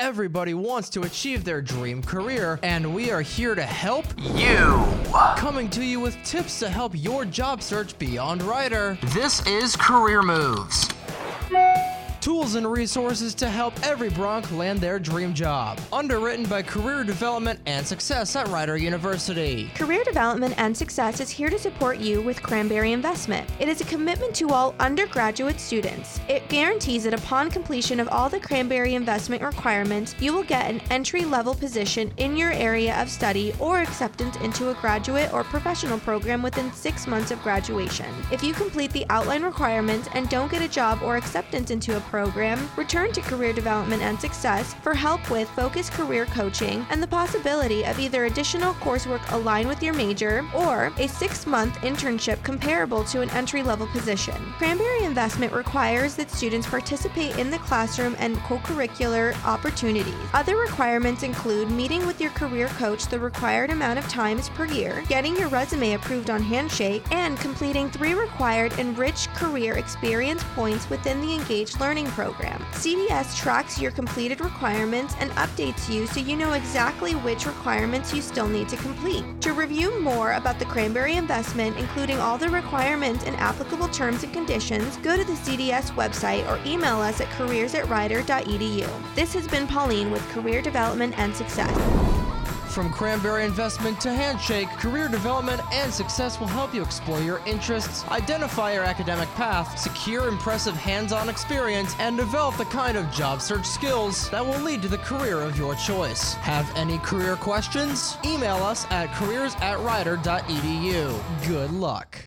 Everybody wants to achieve their dream career, and we are here to help You. coming to you with tips to help your job search beyond Rider. This is Career Moves. Tools and resources to help every Bronc land their dream job. Underwritten by Career Development and Success at Rider University. Career Development and Success is here to support you with Cranberry Investment. It is a commitment to all undergraduate students. It guarantees that upon completion of all the Cranberry Investment requirements, you will get an entry level position in your area of study or acceptance into a graduate or professional program within six months of graduation. If you complete the outline requirements and don't get a job or acceptance into a program, return to Career Development and Success for help with focused career coaching and the possibility of either additional coursework aligned with your major or a six month internship comparable to an entry level position. Cranberry Investment requires that students participate in the classroom and co curricular opportunities. Other requirements include meeting with your career coach the required amount of times per year, getting your resume approved on Handshake, and completing three required enriched career experience points within the Engaged Learning program. CDS tracks your completed requirements and updates you so you know exactly which requirements you still need to complete. To review more about the Cranberry investment, including all the requirements and applicable terms and conditions, go to the CDS website or email us at careers at rider.edu. This has been Paulene with Career Development and Success. From Cranberry Investment to Handshake, Career Development and Success will help you explore your interests, identify your academic path, secure impressive hands on experience, and develop the kind of job search skills that will lead to the career of your choice. Have any career questions? Email us at careers at rider.edu. Good luck.